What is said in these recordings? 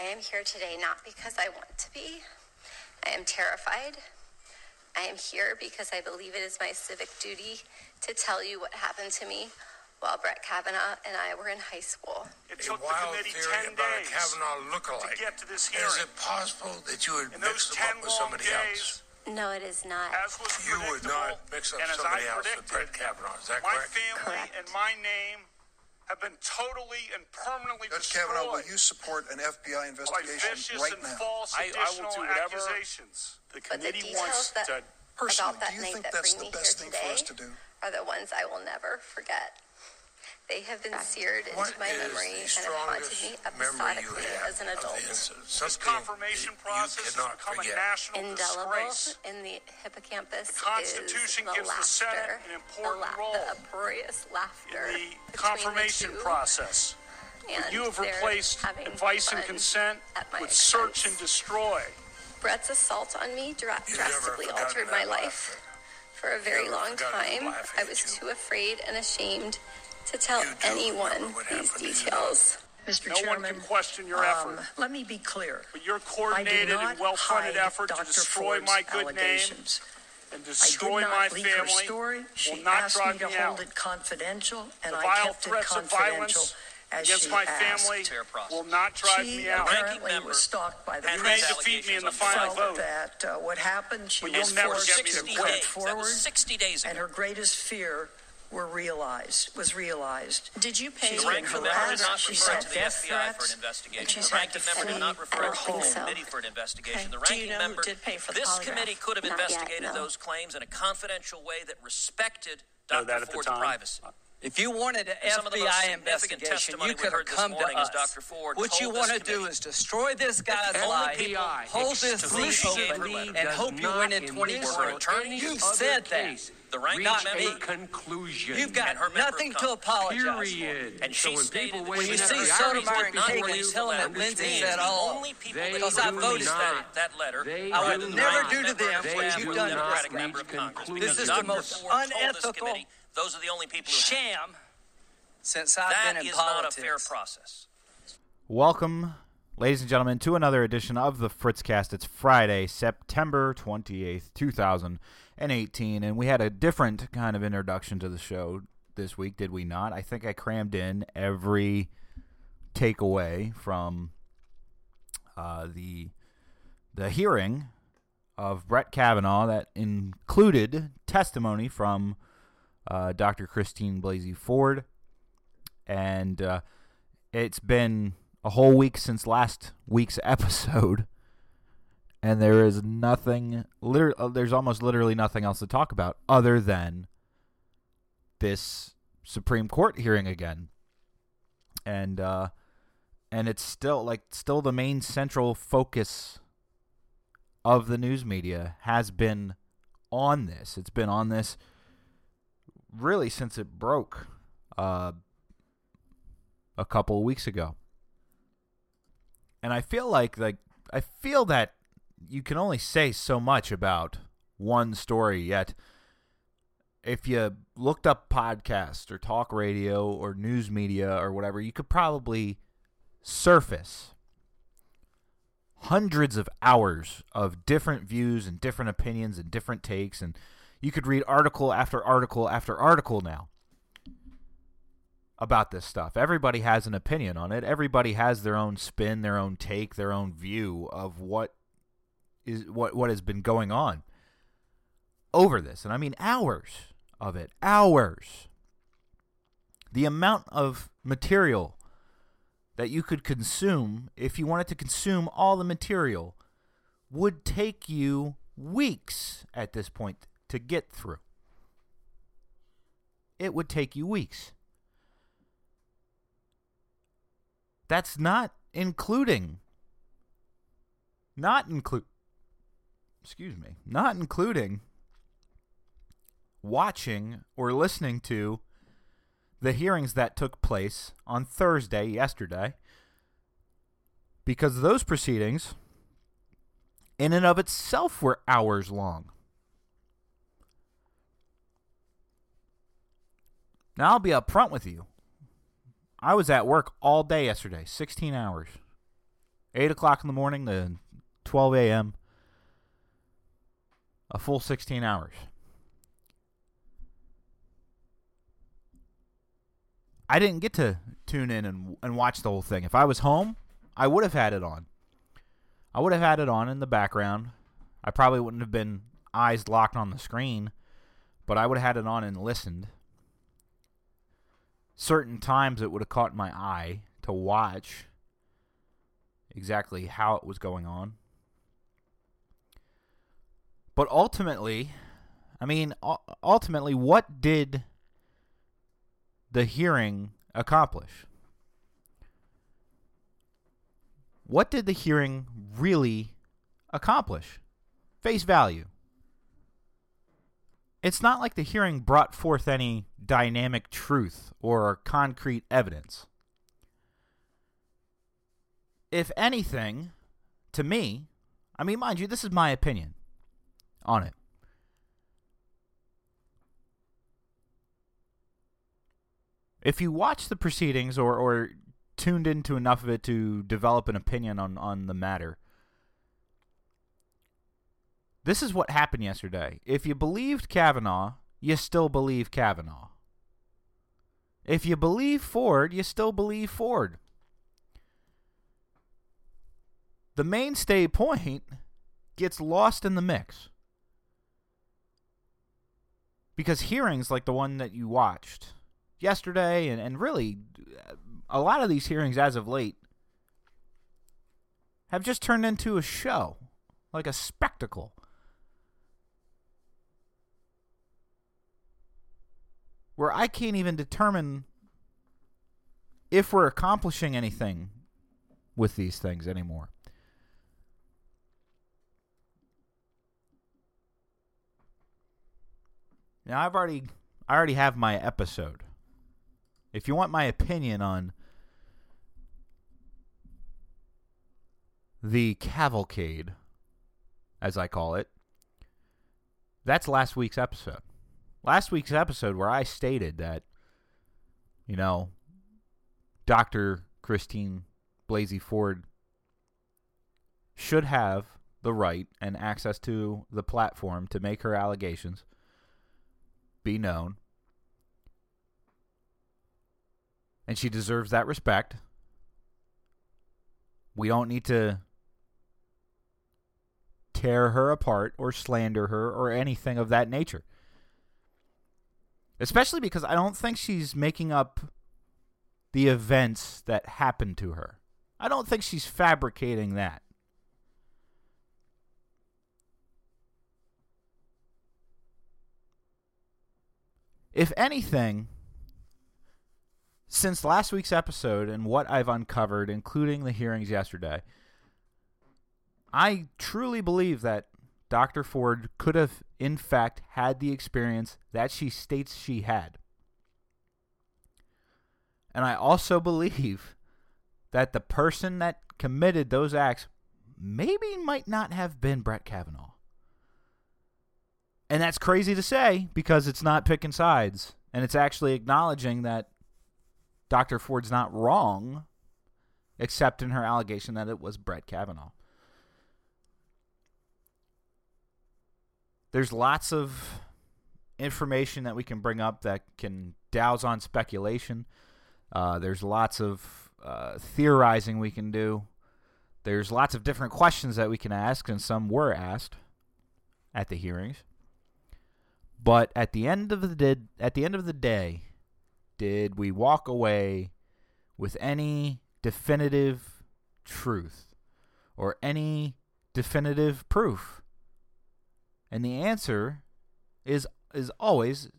I am here today not because I want to be. I am terrified. I am here because I believe it is my civic duty to tell you what happened to me while Brett Kavanaugh and I were in high school. It a took the committee theory 10 about days a Kavanaugh lookalike. to get to this hearing. Is it possible that you would In mix them up with somebody days, else? No, it is not. as was You would not mix up and somebody else with Brett Kavanaugh. Is that my correct? family Correct. and my name have been totally and permanently Judge destroyed Kavanaugh, will you support an FBI investigation vicious right and now? false I- I will additional do whatever- accusations. The But the committee wants details that to. Personally, about that do you night think that that's bring the me best here thing for us today to do? are the ones I will never forget. They have been seared into What my memory and have haunted me memory you episodically as an adult. the incident? This confirmation process you has become forget. a national Indelible disgrace. in the hippocampus The Constitution is the gives the Senate laughter, an important the, role the uproarious laughter in the confirmation the two, process. and You have replaced advice and consent at my with search and destroy. Brett's assault on me dra- drastically altered that my laughter. life. For a very long time, I was too afraid and ashamed to tell anyone these happened, do you not? details. Mr. No one can question your um, effort. Let me be clear. But your I did coordinated not and well-funded hide effort to destroy Ford's my good name allegations. and I did destroy not my her family story. She will not asked me to me hold out. it confidential, and The I vile kept it threats of confidential violence as against she my asked. family will not drive she me out. ranking apparently member was stalked by the had You may defeat me in the final on vote. that uh, what happened, she But was you'll never forced get me to to 60 come quit. days. That forward, was 60 days Ago. and her greatest fear were realized was realized. Did you pay She's The been ranking member did not She refer sent to the death FBI for an investigation. she's The had ranking to member did not refer to the home. whole committee for an investigation. Okay. The Do you ranking know member, did pay for the this committee could have Not yet, investigated no. those claims in a confidential way that respected Know Dr. that at the Ford's time. privacy. If you wanted an some of the most FBI investigation, you could have come to us. Dr. Ford what you want to do is destroy this guy's life, hold this leash open, and hope you win in 24. attorneys You've said that. The ranking Not me. conclusion. You've got her nothing to apologize for. period. And she so when stated When you see Sotomayor and you telling them understand. Lindsey said oh, all, only people because I voted not that. that letter I would are do the never do to them what you've done to Democratic us. member of Congress. This is the most unethical Those are the only people who have. sham since I've That been in is not a fair process. Welcome, ladies and gentlemen, to another edition of the Fritzcast. It's Friday, September 28th, 2018, and we had a different kind of introduction to the show this week, did we not? I think I crammed in every takeaway from uh, the the hearing of Brett Kavanaugh that included testimony from uh, Dr. Christine Blasey Ford, and uh, it's been a whole week since last week's episode, and there is nothing. Liter- uh, there's almost literally nothing else to talk about other than this Supreme Court hearing again, and uh, and it's still like still the main central focus of the news media has been on this. It's been on this really since it broke uh, a couple of weeks ago. And I feel like like I feel that you can only say so much about one story yet if you looked up podcast or talk radio or news media or whatever, you could probably surface hundreds of hours of different views and different opinions and different takes and you could read article after article after article now about this stuff. Everybody has an opinion on it. Everybody has their own spin, their own take, their own view of what is what what has been going on over this. And I mean hours of it. Hours. The amount of material that you could consume if you wanted to consume all the material would take you weeks at this point to get through. It would take you weeks. That's not including not include excuse me, not including watching or listening to the hearings that took place on Thursday yesterday because those proceedings in and of itself were hours long. Now I'll be upfront with you. I was at work all day yesterday, 16 hours. 8 o'clock in the morning to 12 a.m. A full 16 hours. I didn't get to tune in and, and watch the whole thing. If I was home, I would have had it on. I would have had it on in the background. I probably wouldn't have been eyes locked on the screen, but I would have had it on and listened. Certain times it would have caught my eye to watch exactly how it was going on. But ultimately, I mean, ultimately, what did the hearing accomplish? What did the hearing really accomplish? Face value. It's not like the hearing brought forth any dynamic truth or concrete evidence. If anything, to me, I mean, mind you, this is my opinion on it. If you watch the proceedings or, or tuned into enough of it to develop an opinion on, on the matter, this is what happened yesterday. If you believed Kavanaugh, you still believe Kavanaugh. If you believe Ford, you still believe Ford. The mainstay point gets lost in the mix. Because hearings like the one that you watched yesterday, and, and really uh, a lot of these hearings as of late, have just turned into a show, like a spectacle. Where I can't even determine if we're accomplishing anything with these things anymore. Now I've already I already have my episode. If you want my opinion on the cavalcade, as I call it, that's last week's episode. Last week's episode where I stated that, you know, Dr. Christine Blasey Ford should have the right and access to the platform to make her allegations be known. And she deserves that respect. We don't need to tear her apart or slander her or anything of that nature. Especially because I don't think she's making up the events that happened to her. I don't think she's fabricating that. If anything, since last week's episode and what I've uncovered, including the hearings yesterday, I truly believe that Dr. Ford could have, in fact, had the experience that she states she had. And I also believe that the person that committed those acts maybe might not have been Brett Kavanaugh. And that's crazy to say because it's not picking sides. And it's actually acknowledging that Dr. Ford's not wrong, except in her allegation that it was Brett Kavanaugh. There's lots of information that we can bring up that can douse on speculation. Uh, there's lots of uh, theorizing we can do. There's lots of different questions that we can ask, and some were asked at the hearings. But at the end of the did at the end of the day, did we walk away with any definitive truth or any definitive proof? And the answer is is always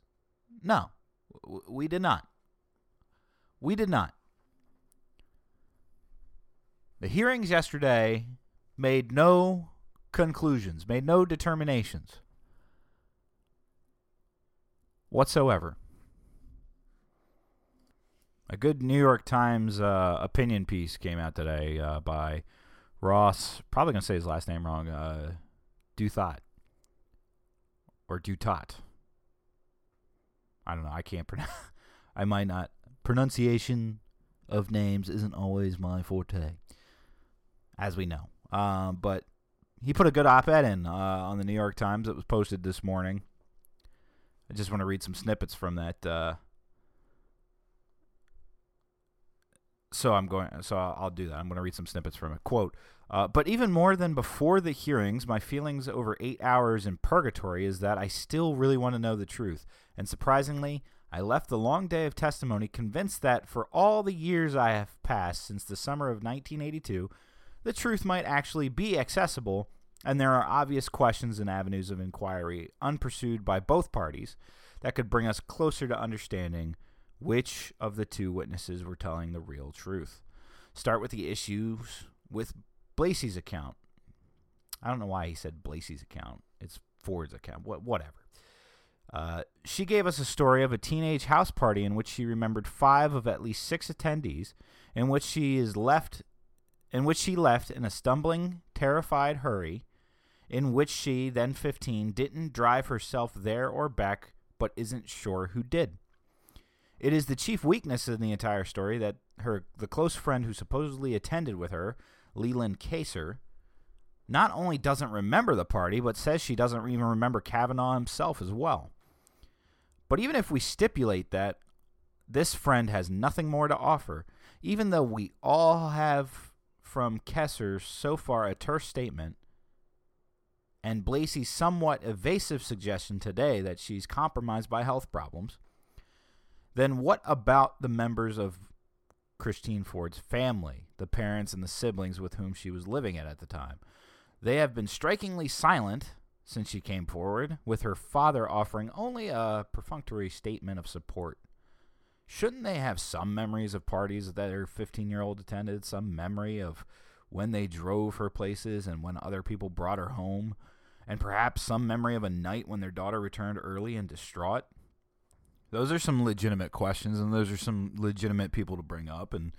no. We did not. We did not. The hearings yesterday made no conclusions, made no determinations whatsoever. A good New York Times uh, opinion piece came out today uh, by Ross, probably going to say his last name wrong, uh, Duthot. Or Dutot. I don't know. I can't pronounce. I might not. Pronunciation of names isn't always my forte. as we know. Um, but he put a good op-ed in uh, on the New York Times. that was posted this morning. I just want to read some snippets from that. Uh, so I'm going. So I'll, do that. I'm going to read some snippets from it. Quote. Uh, but even more than before the hearings, my feelings over eight hours in purgatory is that I still really want to know the truth. And surprisingly, I left the long day of testimony convinced that for all the years I have passed since the summer of 1982, the truth might actually be accessible, and there are obvious questions and avenues of inquiry unpursued by both parties that could bring us closer to understanding which of the two witnesses were telling the real truth. Start with the issues with Blasey's account. I don't know why he said Blasey's account. It's Ford's account. What, whatever. Uh, she gave us a story of a teenage house party in which she remembered five of at least six attendees, in which she is left, in which she left in a stumbling, terrified hurry, in which she, then fifteen, didn't drive herself there or back, but isn't sure who did. It is the chief weakness in the entire story that her the close friend who supposedly attended with her, Leland Keyser, not only doesn't remember the party, but says she doesn't even remember Kavanaugh himself as well. But even if we stipulate that this friend has nothing more to offer, even though we all have from Kessler so far a terse statement, and Blasey's somewhat evasive suggestion today that she's compromised by health problems, then what about the members of Christine Ford's family, the parents and the siblings with whom she was living at at the time? They have been strikingly silent since she came forward, with her father offering only a perfunctory statement of support. Shouldn't they have some memories of parties that her 15 year old attended, some memory of when they drove her places and when other people brought her home, and perhaps some memory of a night when their daughter returned early and distraught? Those are some legitimate questions, and those are some legitimate people to bring up. And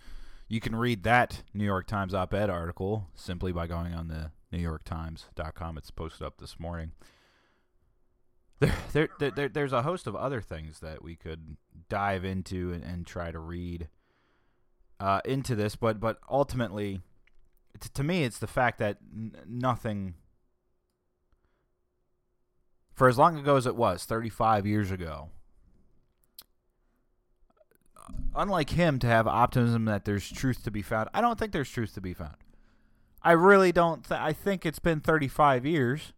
you can read that New York Times op ed article simply by going on the NewYorkTimes.com. It's posted up this morning. There, there, there, there, there's a host of other things that we could dive into and, and try to read uh, into this, but but ultimately, to me, it's the fact that n- nothing, for as long ago as it was, 35 years ago, unlike him to have optimism that there's truth to be found, I don't think there's truth to be found. I really don't. Th- I think it's been 35 years.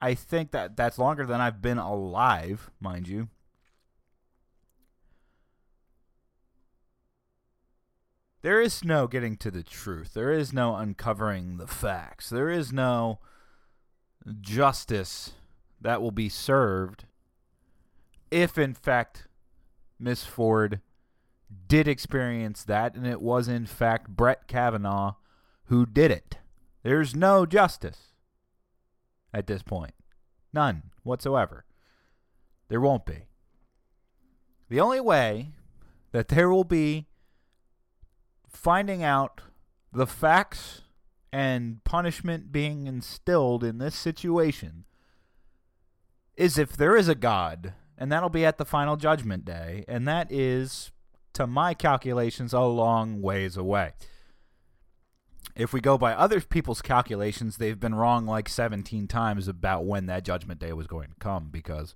I think that that's longer than I've been alive, mind you. There is no getting to the truth. There is no uncovering the facts. There is no justice that will be served if, in fact, Miss Ford did experience that, and it was, in fact, Brett Kavanaugh who did it. There's no justice at this point. None whatsoever. There won't be. The only way that there will be finding out the facts and punishment being instilled in this situation is if there is a God, and that'll be at the final judgment day, and that is, to my calculations, a long ways away. If we go by other people's calculations, they've been wrong like 17 times about when that judgment day was going to come because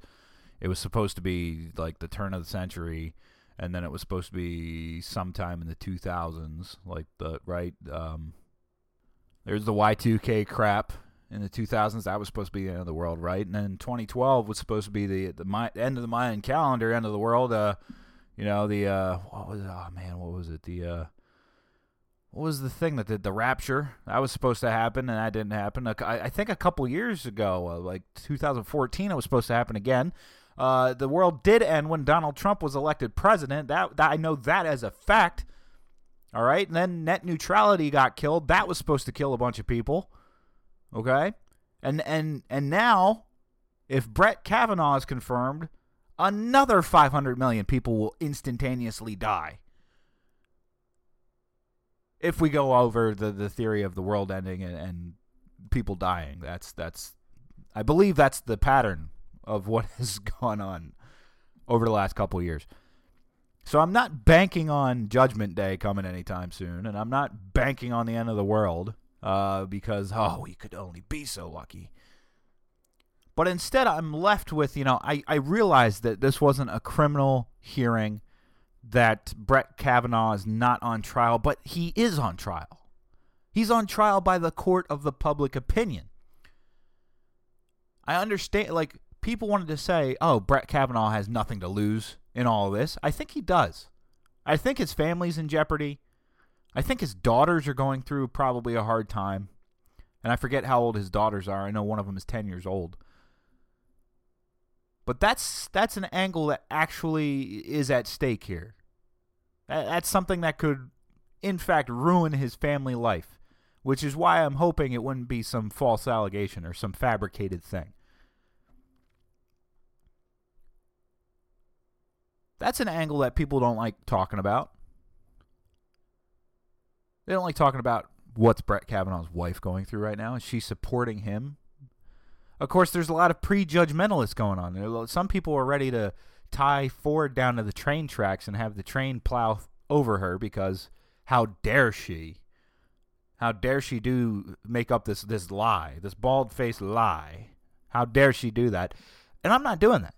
it was supposed to be like the turn of the century and then it was supposed to be sometime in the 2000s like the right um, there's the Y2K crap in the 2000s that was supposed to be the end of the world right? And then 2012 was supposed to be the the Mi- end of the Mayan calendar end of the world uh you know the uh what was it? oh man what was it? The uh what was the thing that did the rapture? That was supposed to happen and that didn't happen. I, I think a couple years ago uh, like 2014 it was supposed to happen again. Uh, the world did end when donald trump was elected president. That, that i know that as a fact. All right? And then net neutrality got killed. That was supposed to kill a bunch of people okay? And and and now if brett kavanaugh is confirmed another 500 million people will instantaneously die. If we go over the, the theory of the world ending and, and people dying, that's that's I believe that's the pattern of what has gone on over the last couple years. So I'm not banking on Judgment Day coming anytime soon, and I'm not banking on the end of the world uh, because, oh, we could only be so lucky. But instead, I'm left with, you know, I, I realized that this wasn't a criminal hearing, that Brett Kavanaugh is not on trial, but he is on trial. He's on trial by the court of the public opinion. I understand, like, people wanted to say, oh, Brett Kavanaugh has nothing to lose in all of this. I think he does. I think his family's in jeopardy. I think his daughters are going through probably a hard time. And I forget how old his daughters are. I know one of them is 10 years old. But that's that's an angle that actually is at stake here. That, that's something that could in fact ruin his family life, which is why I'm hoping it wouldn't be some false allegation or some fabricated thing. That's an angle that people don't like talking about. They don't like talking about what's Brett Kavanaugh's wife going through right now. Is she supporting him? Of course, there's a lot of prejudgmentalists going on. There- Some people are ready to tie Ford down to the train tracks and have the train plow over her because how dare she? How dare she do make up this this lie, this bald faced lie? How dare she do that? And I'm not doing that.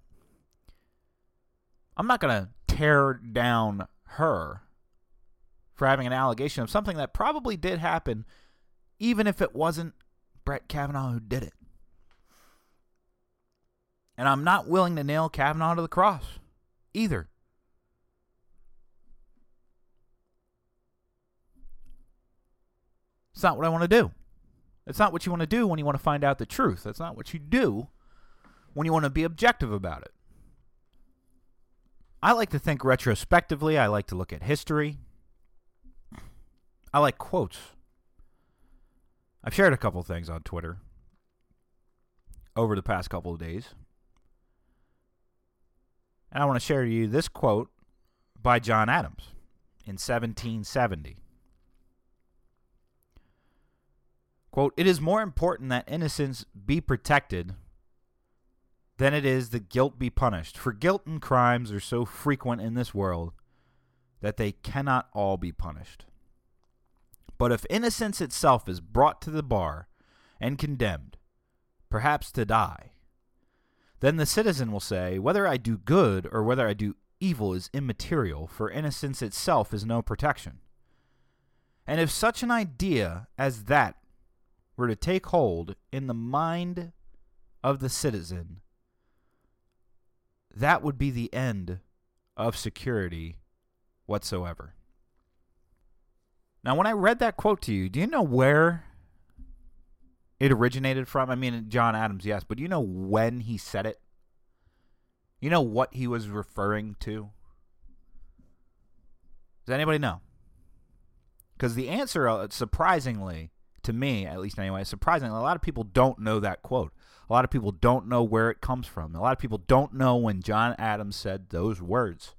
I'm not going to tear down her for having an allegation of something that probably did happen, even if it wasn't Brett Kavanaugh who did it. And I'm not willing to nail Kavanaugh to the cross either. It's not what I want to do. It's not what you want to do when you want to find out the truth. That's not what you do when you want to be objective about it. I like to think retrospectively. I like to look at history. I like quotes. I've shared a couple things on Twitter over the past couple of days. And I want to share to you this quote by John Adams in 1770. Quote, It is more important that innocence be protected than it is that guilt be punished, for guilt and crimes are so frequent in this world that they cannot all be punished. But if innocence itself is brought to the bar and condemned, perhaps to die, then the citizen will say, Whether I do good or whether I do evil is immaterial, for innocence itself is no protection. And if such an idea as that were to take hold in the mind of the citizen, that would be the end of security whatsoever. Now, when I read that quote to you, do you know where it originated from? I mean, John Adams, yes, but do you know when he said it? You know what he was referring to? Does anybody know? Because the answer, uh, surprisingly, to me at least anyway, surprisingly, a lot of people don't know that quote. A lot of people don't know where it comes from. A lot of people don't know when John Adams said those words.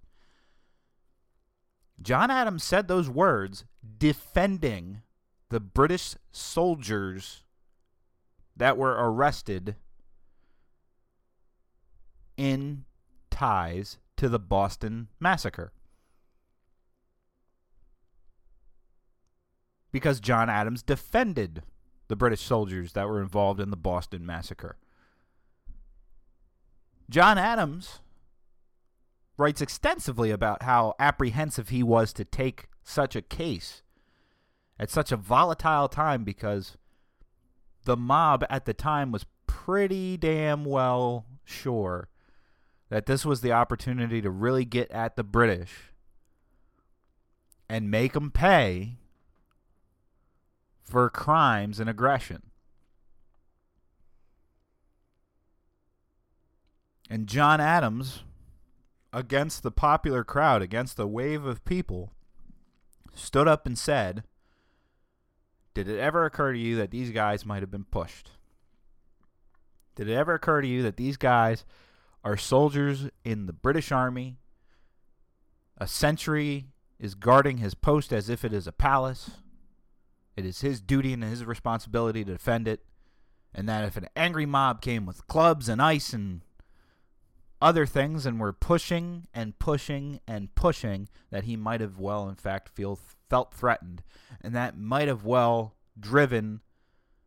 John Adams said those words defending the British soldiers that were arrested in ties to the Boston Massacre. Because John Adams defended the British soldiers that were involved in the Boston Massacre. John Adams writes extensively about how apprehensive he was to take such a case at such a volatile time because the mob at the time was pretty damn well sure that this was the opportunity to really get at the British and make them pay for crimes and aggression. And John Adams, against the popular crowd, against the wave of people, stood up and said, Did it ever occur to you that these guys might have been pushed? Did it ever occur to you that these guys are soldiers in the British Army? A sentry is guarding his post as if it is a palace. It is his duty and his responsibility to defend it. And that if an angry mob came with clubs and ice and other things and were pushing and pushing and pushing that he might have well in fact feel felt threatened and that might have well driven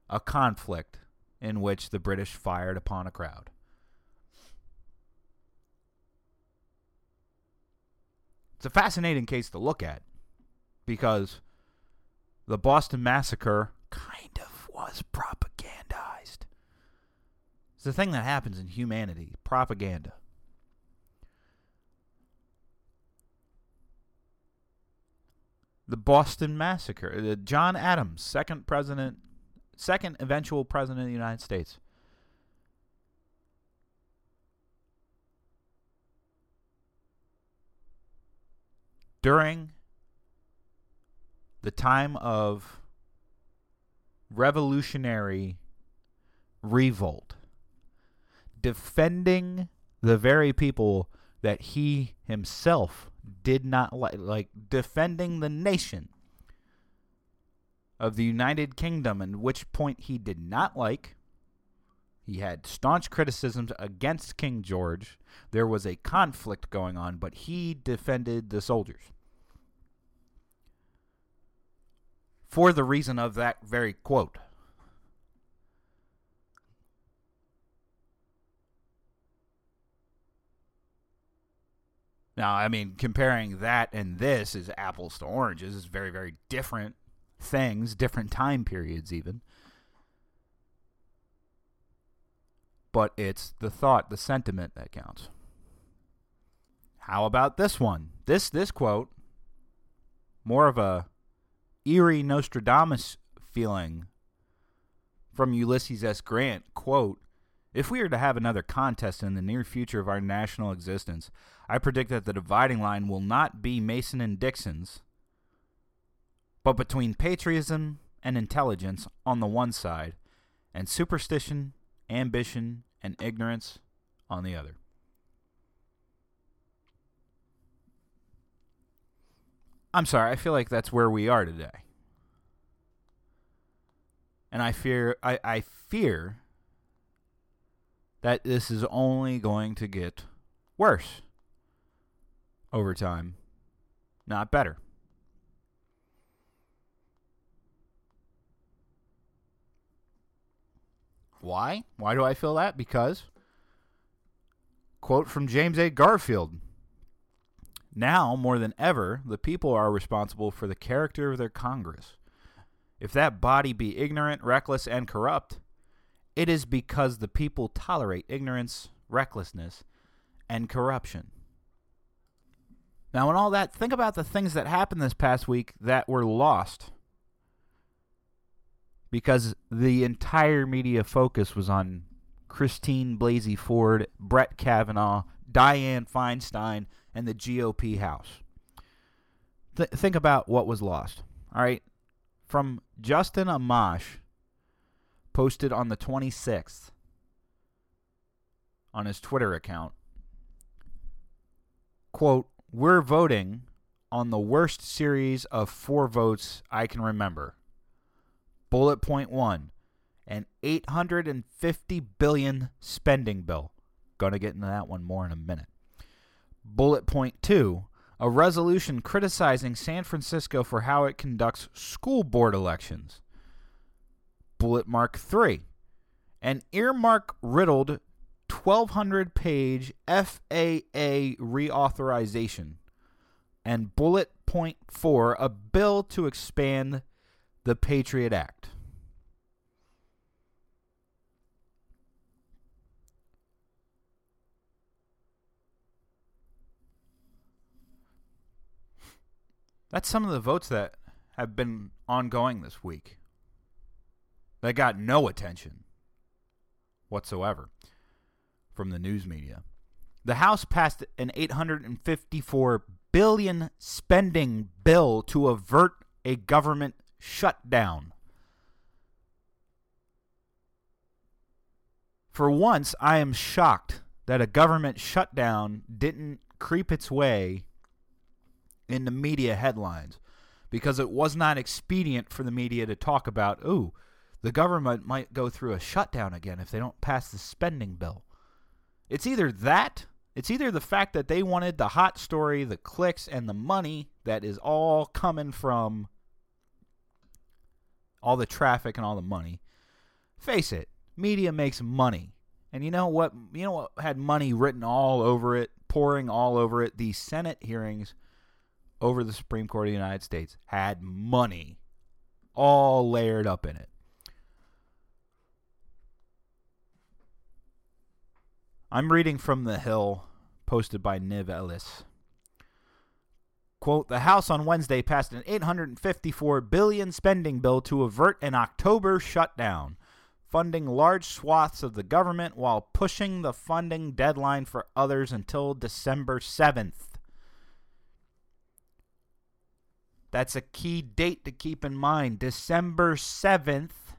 a conflict in which the British fired upon a crowd. It's a fascinating case to look at because the Boston Massacre kind of was propagandized. It's the thing that happens in humanity propaganda. The Boston Massacre, uh, the John Adams, second president, second eventual president of the United States. During the time of revolutionary revolt, defending the very people that he himself did not like, like defending the nation of the United Kingdom, and which point he did not like. He had staunch criticisms against King George. There was a conflict going on, but he defended the soldiers. For the reason of that very quote. Now, I mean, comparing that and this is apples to oranges. It's very, very different things, different time periods, even. But it's the thought, the sentiment that counts. How about this one? This this quote, more of a eerie Nostradamus feeling from Ulysses S. Grant. Quote: If we are to have another contest in the near future of our national existence, I predict that the dividing line will not be Mason and Dixon's, but between patriotism and intelligence on the one side, and superstition, ambition, and ignorance on the other. I'm sorry, I feel like that's where we are today. And I fear I, I fear that this is only going to get worse over time, not better. Why? Why do I feel that? Because, quote from James A. Garfield Now, more than ever, the people are responsible for the character of their Congress. If that body be ignorant, reckless, and corrupt, it is because the people tolerate ignorance, recklessness, and corruption. Now, in all that, think about the things that happened this past week that were lost because the entire media focus was on Christine Blasey Ford, Brett Kavanaugh, Dianne Feinstein, and the GOP House. Th- think about what was lost. All right. From Justin Amash, posted on the 26th on his Twitter account. Quote, We're voting on the worst series of four votes I can remember. Bullet point one, an 850 billion spending bill. Gonna get into that one more in a minute. Bullet point two, a resolution criticizing San Francisco for how it conducts school board elections. Bullet mark three, an earmark riddled 1200 page FAA reauthorization. And bullet point four, a bill to expand the Patriot Act. That's some of the votes that have been ongoing this week. That got no attention whatsoever from the news media. The House passed an 854 billion spending bill to avert a government shutdown. For once, I am shocked that a government shutdown didn't creep its way in the media headlines because it was not expedient for the media to talk about, ooh, the government might go through a shutdown again if they don't pass the spending bill. It's either that It's either the fact that they wanted the hot story, the clicks, and the money that is all coming from all the traffic and all the money. Face it, media makes money. And you know what? You know what had money written all over it, pouring all over it? The Senate hearings over the Supreme Court of the United States had money all layered up in it. I'm reading from The Hill, posted by Niv Elis. Quote, the House on Wednesday passed an 854 billion spending bill to avert an October shutdown, funding large swaths of the government while pushing the funding deadline for others until December 7th. That's a key date to keep in mind. December 7th.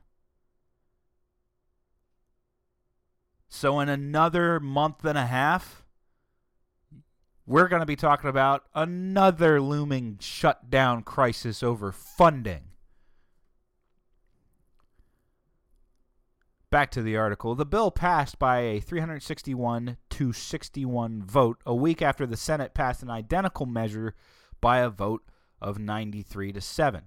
So, in another month and a half, we're going to be talking about another looming shutdown crisis over funding. Back to the article. The bill passed by a 361 to 61 vote a week after the Senate passed an identical measure by a vote of 93 to 7.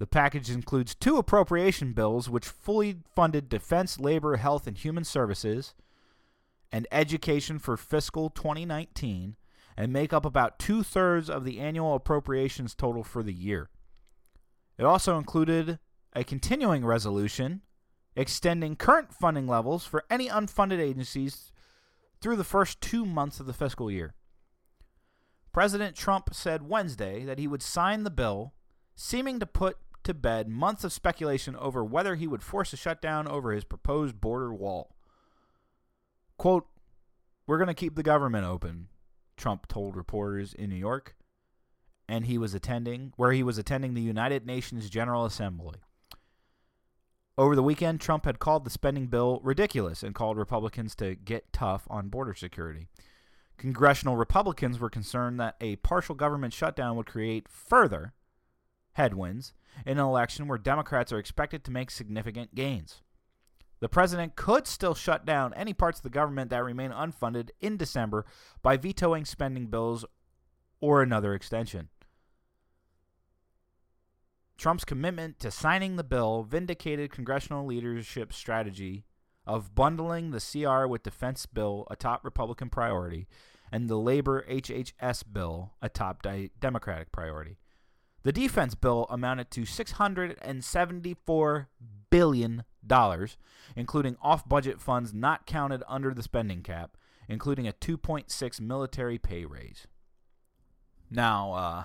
The package includes two appropriation bills which fully funded defense, labor, health, and human services and education for fiscal 2019 and make up about two thirds of the annual appropriations total for the year. It also included a continuing resolution extending current funding levels for any unfunded agencies through the first two months of the fiscal year. President Trump said Wednesday that he would sign the bill, seeming to put to bed months of speculation over whether he would force a shutdown over his proposed border wall. Quote, We're going to keep the government open, Trump told reporters in New York, and he was attending where he was attending the United Nations General Assembly. Over the weekend, Trump had called the spending bill ridiculous and called Republicans to get tough on border security. Congressional Republicans were concerned that a partial government shutdown would create further headwinds in an election where Democrats are expected to make significant gains. The president could still shut down any parts of the government that remain unfunded in December by vetoing spending bills or another extension. Trump's commitment to signing the bill vindicated congressional leadership's strategy of bundling the CR with defense bill, a top Republican priority, and the labor HHS bill, a top Democratic priority. The defense bill amounted to $674 billion, including off budget funds not counted under the spending cap, including a 2.6 military pay raise. Now, uh,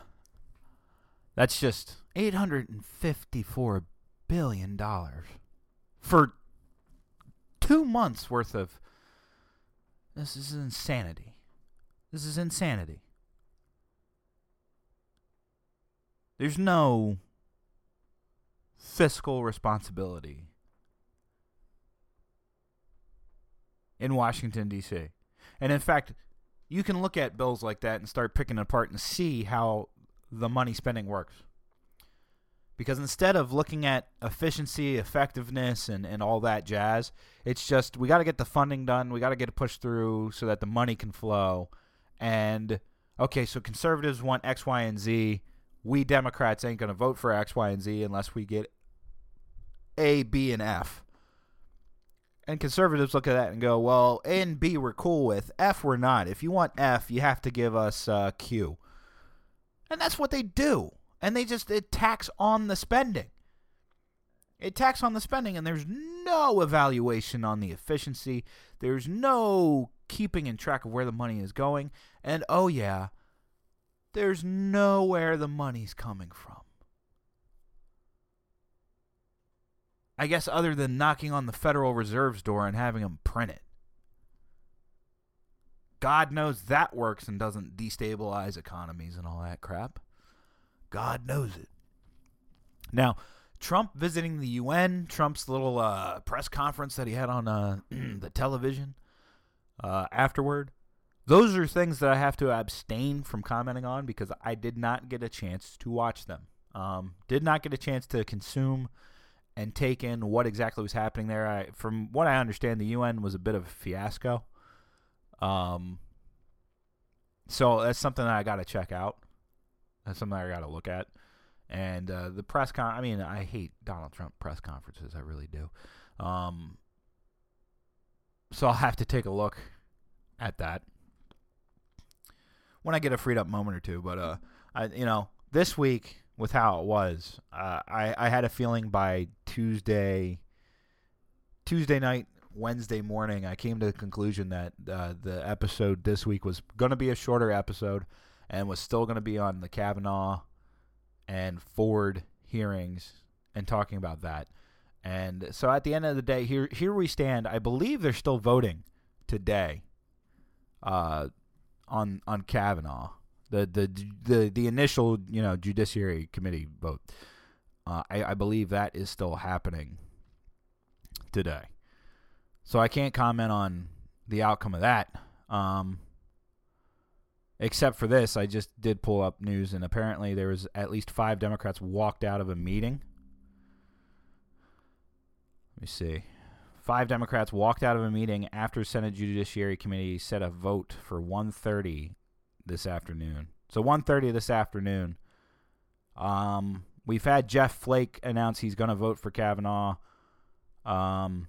that's just $854 billion for two months worth of. This is insanity. This is insanity. There's no fiscal responsibility in Washington, D.C. And in fact, you can look at bills like that and start picking apart and see how the money spending works. Because instead of looking at efficiency, effectiveness, and, and all that jazz, it's just we got to get the funding done. We got to get it pushed through so that the money can flow. And okay, so conservatives want X, Y, and Z. We Democrats ain't going to vote for X, Y, and Z unless we get A, B, and F. And conservatives look at that and go, well, A and B we're cool with. F we're not. If you want F, you have to give us uh, Q. And that's what they do. And they just it tax on the spending. It tax on the spending, and there's no evaluation on the efficiency. There's no keeping in track of where the money is going. And oh, yeah, there's nowhere the money's coming from. I guess other than knocking on the Federal Reserve's door and having them print it. God knows that works and doesn't destabilize economies and all that crap. God knows it. Now, Trump visiting the UN, Trump's little uh, press conference that he had on uh, the television uh, afterward, those are things that I have to abstain from commenting on because I did not get a chance to watch them. Um, did not get a chance to consume and take in what exactly was happening there. I, from what I understand, the UN was a bit of a fiasco. Um, so that's something that I got to check out. That's something I got to look at. And uh, the press con I mean, I hate Donald Trump press conferences. I really do. Um, so I'll have to take a look at that when I get a freed up moment or two. But uh, I, you know, this week with how it was, uh, I I had a feeling by Tuesday, Tuesday night, Wednesday morning, I came to the conclusion that uh, the episode this week was going to be a shorter episode, and was still going to be on the Kavanaugh and Ford hearings and talking about that. And so at the end of the day, here here we stand. I believe they're still voting today uh, on on Kavanaugh, the the the the initial you know Judiciary Committee vote. Uh, I, I believe that is still happening today. So I can't comment on the outcome of that. Um, except for this, I just did pull up news, and apparently there was at least five Democrats walked out of a meeting. Let me see. Five Democrats walked out of a meeting after Senate Judiciary Committee set a vote for 1:30 this afternoon. So 1:30 this afternoon. Um, we've had Jeff Flake announce he's going to vote for Kavanaugh. Um,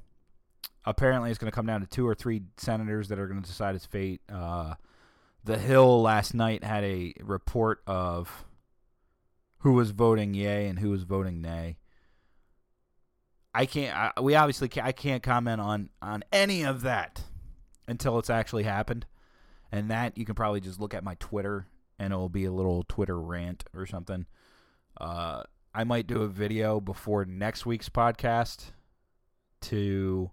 apparently, it's going to come down to two or three senators that are going to decide his fate. Uh, the Hill last night had a report of who was voting yay and who was voting nay. I can't. I, we obviously can't, I can't comment on on any of that until it's actually happened, and that you can probably just look at my Twitter and it'll be a little Twitter rant or something. Uh, I might do a video before next week's podcast to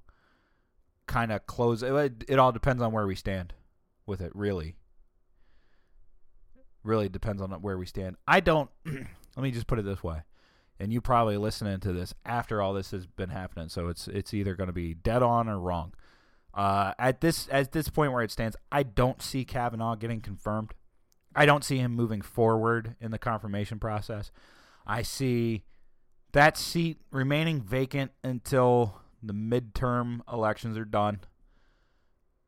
kind of close. It, it all depends on where we stand with it, really. Really depends on where we stand. I don't. let me just put it this way and you probably listening to this after all this has been happening, so it's it's either going to be dead on or wrong. Uh, at this at this point where it stands, I don't see Kavanaugh getting confirmed. I don't see him moving forward in the confirmation process. I see that seat remaining vacant until the midterm elections are done,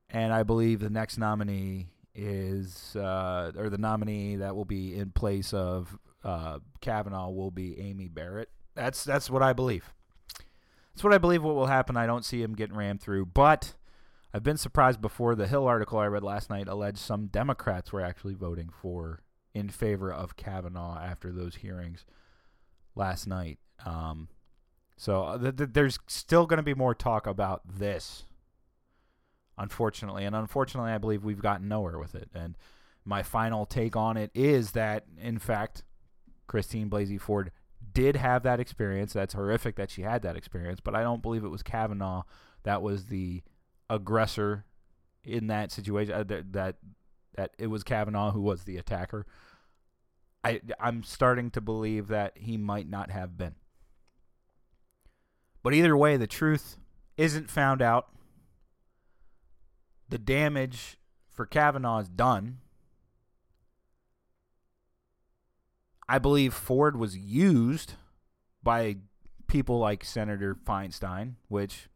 and I believe the next nominee is uh, or the nominee that will be in place of uh, Kavanaugh will be Amy Barrett. That's that's what I believe. That's what I believe. What will happen? I don't see him getting rammed through, but I've been surprised before. The Hill article I read last night alleged some Democrats were actually voting for in favor of Kavanaugh after those hearings last night. Um, so th- th- there's still going to be more talk about this, unfortunately, and unfortunately, I believe we've gotten nowhere with it. And my final take on it is that, in fact, Christine Blasey Ford did have that experience. That's horrific that she had that experience, but I don't believe it was Kavanaugh that was the aggressor in that situation. Uh, that, that that it was Kavanaugh who was the attacker. I I'm starting to believe that he might not have been. But either way, the truth isn't found out. The damage for Kavanaugh is done. I believe Ford was used by people like Senator Feinstein, which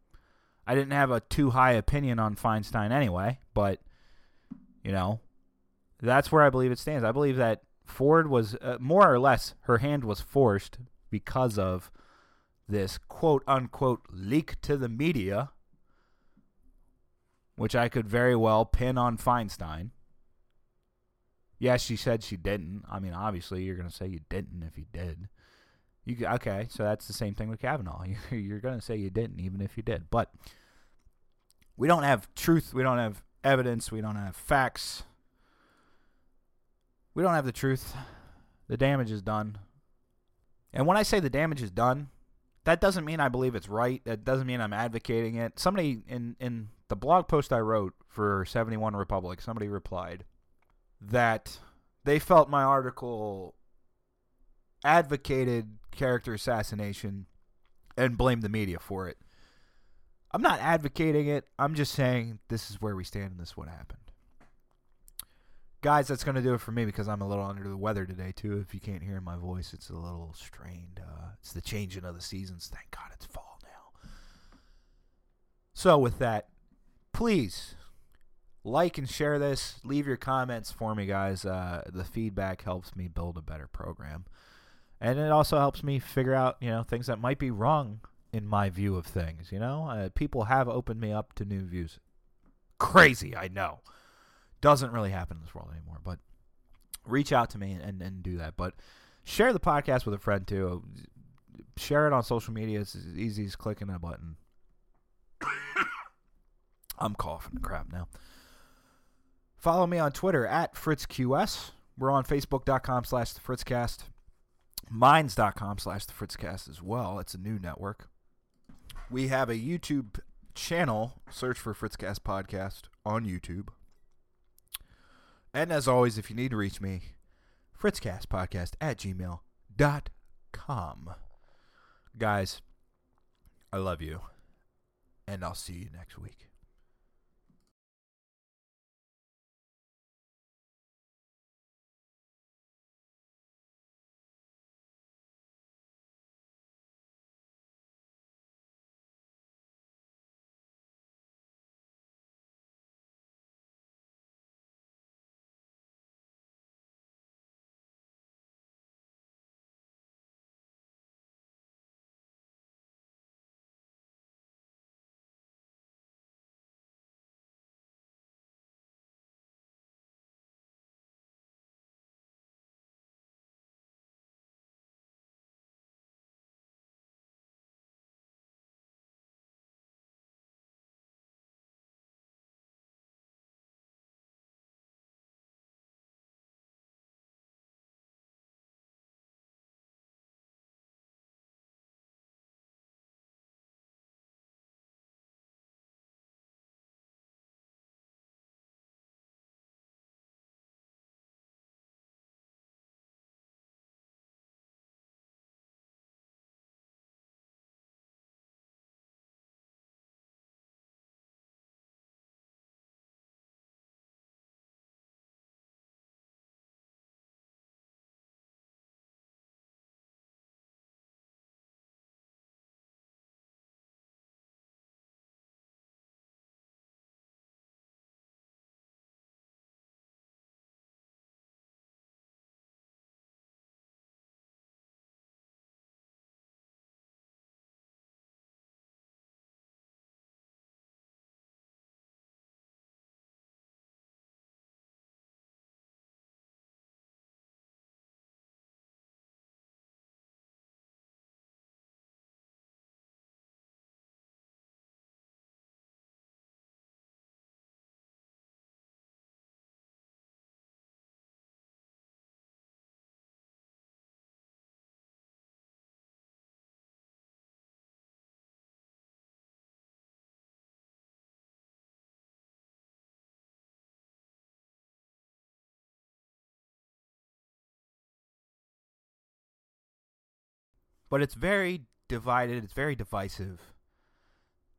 I didn't have a too high opinion on Feinstein anyway, but you know, that's where I believe it stands. I believe that Ford was uh, more or less her hand was forced because of this quote unquote leak to the media, which I could very well pin on Feinstein. Yes, she said she didn't. I mean, obviously, you're going to say you didn't if you did. You okay? So that's the same thing with Kavanaugh. You're, to say you didn't, even if you did. But we don't have truth. We don't have evidence. We don't have facts. We don't have the truth. The damage is done. And when I say the damage is done, that doesn't mean I believe it's right. That doesn't mean I'm advocating it. Somebody in in the blog post I wrote for 71 Republic, somebody replied that they felt my article advocated character assassination and blamed the media for it. I'm not advocating it. I'm just saying this is where we stand and this is what happened. Guys, that's going to do it for me because I'm a little under the weather today, too. If you can't hear my voice, it's a little strained. Uh, it's the changing of the seasons. Thank God it's fall now. So, with that, please like and share this. Leave your comments for me, guys. Uh, the feedback helps me build a better program, and it also helps me figure out you know things that might be wrong in my view of things. You know, uh, people have opened me up to new views. Crazy, I know. Doesn't really happen in this world anymore, but reach out to me and, and do that. But share the podcast with a friend too. Share it on social media. It's as easy as clicking a button. I'm coughing crap now. Follow me on Twitter at FritzQS. We're on Facebook.com slash the Fritzcast. Minds.com slash the Fritzcast as well. It's a new network. We have a YouTube channel. Search for Fritzcast Podcast on YouTube. And as always, if you need to reach me, fritzcastpodcast at gmail.com. Guys, I love you. And I'll see you next week. But it's very divided. It's very divisive,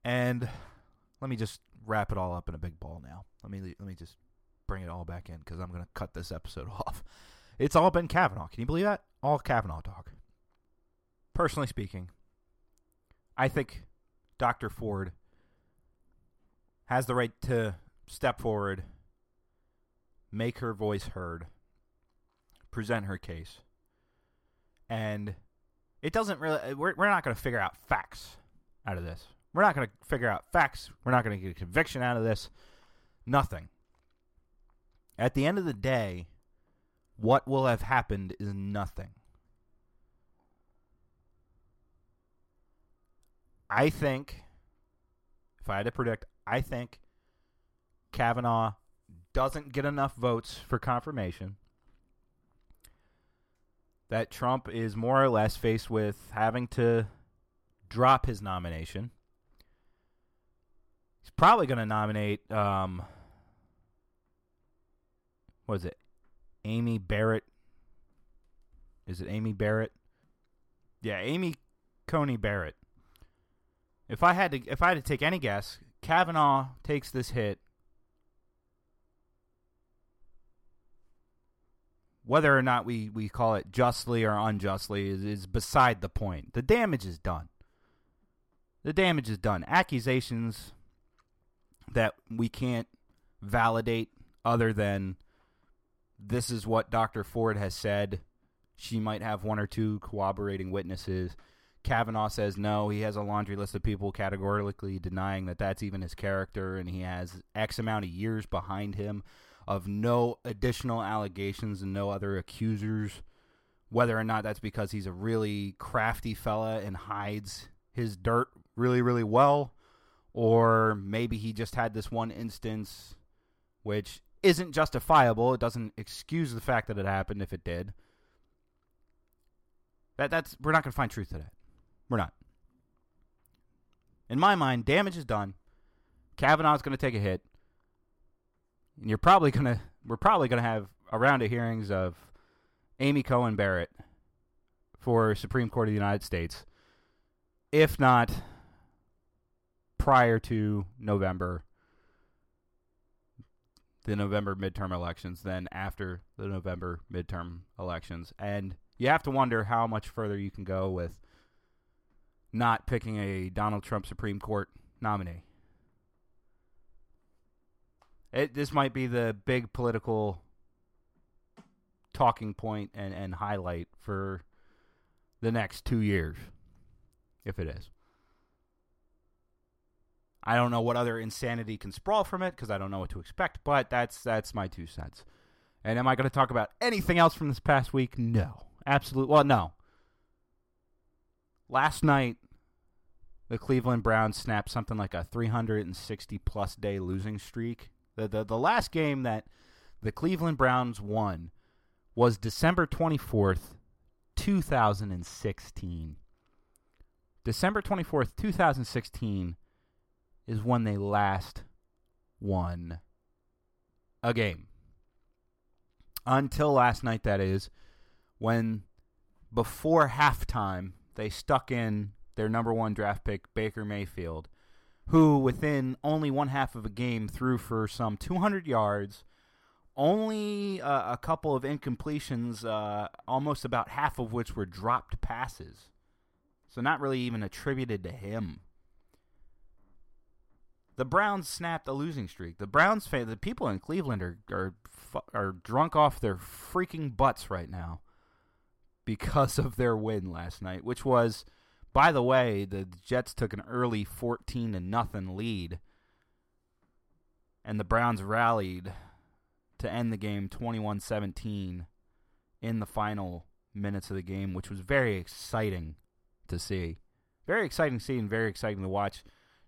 and let me just wrap it all up in a big ball now. Let me let me just bring it all back in because I'm going to cut this episode off. It's all been Kavanaugh. Can you believe that? All Kavanaugh talk. Personally speaking, I think Dr. Ford has the right to step forward, make her voice heard, present her case, and it doesn't really uh, we're, we're not going to figure out facts out of this. We're not going to figure out facts. We're not going to get a conviction out of this. Nothing. At the end of the day what will have happened is nothing. I think if i had to predict i think kavanaugh doesn't get enough votes for confirmation that Trump is more or less faced with having to drop his nomination. He's probably going to nominate, um, what is it, Amy Barrett? Is it Amy Barrett? Yeah, Amy Coney Barrett. If I had to, if I had to take any guess, Kavanaugh takes this hit whether or not we, we call it justly or unjustly is, is beside the point. The damage is done. The damage is done. Accusations that we can't validate other than this is what Dr. Ford has said. She might have one or two corroborating witnesses. Kavanaugh says no. He has a laundry list of people categorically denying that that's even his character, and he has X amount of years behind him of no additional allegations and no other accusers. Whether or not that's because he's a really crafty fella and hides his dirt really, really well, or maybe he just had this one instance which isn't justifiable. It doesn't excuse the fact that it happened if it did. That that's we're not going to find truth to that. We're not. In my mind, damage is done. Kavanaugh's going to take a hit. And you're probably to we're probably to have a round of hearings of Amy Coney Barrett for Supreme Court of the United States. If not prior to November the November midterm elections, then after the November midterm elections. And you have to wonder how much further you can go with not picking a Donald Trump Supreme Court nominee. It, this might be the big political talking point and, and highlight for the next two years, if it is. I don't know what other insanity can sprawl from it because I don't know what to expect, but that's that's my two cents. And am I going to talk about anything else from this past week? No. Absolutely. Well, no. Last night, the Cleveland Browns snapped something like a 360 plus day losing streak. The, the, the last game that the Cleveland Browns won was December 24th, 2016. December 24th, 2016 is when they last won a game. Until last night, that is, when before halftime they stuck in their number one draft pick, Baker Mayfield, who within only one half of a game threw for some 200 yards, only uh, a couple of incompletions, uh, almost about half of which were dropped passes. So not really even attributed to him. The Browns snapped a losing streak. The Browns fan, the people in Cleveland are are are drunk off their freaking butts right now because of their win last night, which was, by the way, the Jets took an early fourteen to nothing lead, and the Browns rallied to end the game 21-17 in the final minutes of the game, which was very exciting to see. Very exciting to see and very exciting to watch.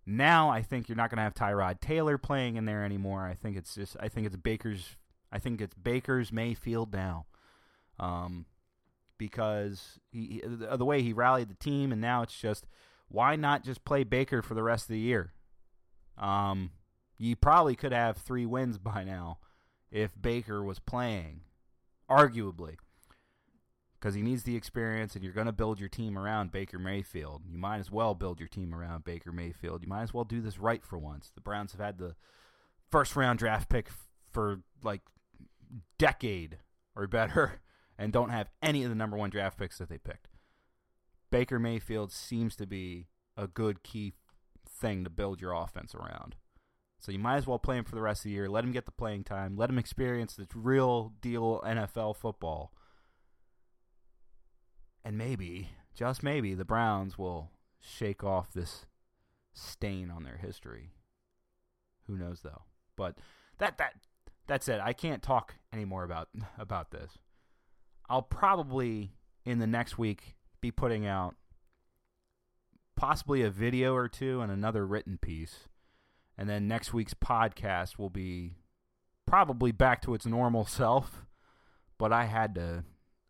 Now I think you're not going to have Tyrod Taylor playing in there anymore. I think it's just I think it's Baker's I think it's Baker's Mayfield now. Um, because he, the, way he rallied the team and now it's just why not just play Baker for the rest of the year? Um, you probably could have 3 wins by now if Baker was playing arguably because he needs the experience and you're going to build your team around Baker Mayfield. You might as well build your team around Baker Mayfield. You might as well do this right for once. The Browns have had the first round draft pick for like decade or better and don't have any of the number 1 draft picks that they picked. Baker Mayfield seems to be a good key thing to build your offense around. So you might as well play him for the rest of the year. Let him get the playing time. Let him experience the real deal NFL football and maybe, just maybe, the Browns will shake off this stain on their history. Who knows though? But that that that's it. I can't talk anymore about about this. I'll probably in the next week be putting out possibly a video or two and another written piece. And then next week's podcast will be probably back to its normal self, but I had to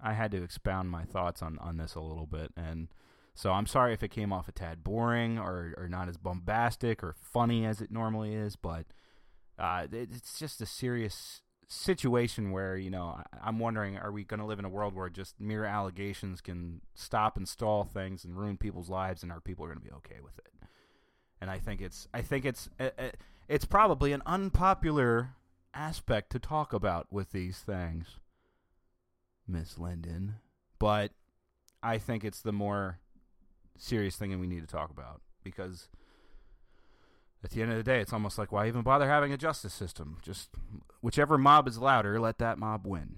I had to expound my thoughts on, on this a little bit. And so I'm sorry if it came off a tad boring or, or not as bombastic or funny as it normally is, but uh, it, it's just a serious situation where, you know, I'm wondering are we going to live in a world where just mere allegations can stop and stall things and ruin people's lives and are people going to be okay with it? And I think it's I think it's eh, eh, it's probably an unpopular aspect to talk about with these things. Miss Linden. But I think it's the more serious thing that we need to talk about because at the end of the day, it's almost like why even bother having a justice system? Just whichever mob is louder, let that mob win.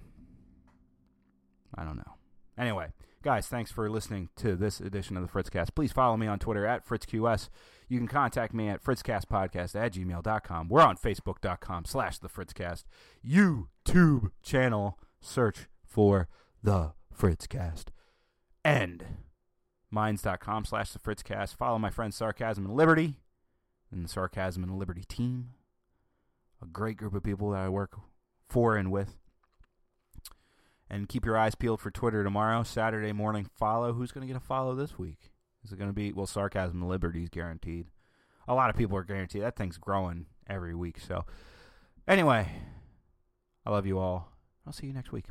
I don't know. Anyway, guys, thanks for listening to this edition of the Fritzcast. Please follow me on Twitter at FritzQS. You can contact me at fritzcastpodcast at gmail.com. We're on facebook.com slash the Fritzcast. YouTube channel, search for the Fritzcast. And minds.com slash the Fritzcast. Follow my friends Sarcasm and Liberty and the Sarcasm and Liberty team. A great group of people that I work for and with. And keep your eyes peeled for Twitter tomorrow, Saturday morning follow. Who's going to get a follow this week? Is it going to be, well, Sarcasm and Liberty is guaranteed. A lot of people are guaranteed. That thing's growing every week. So, anyway, I love you all. I'll see you next week.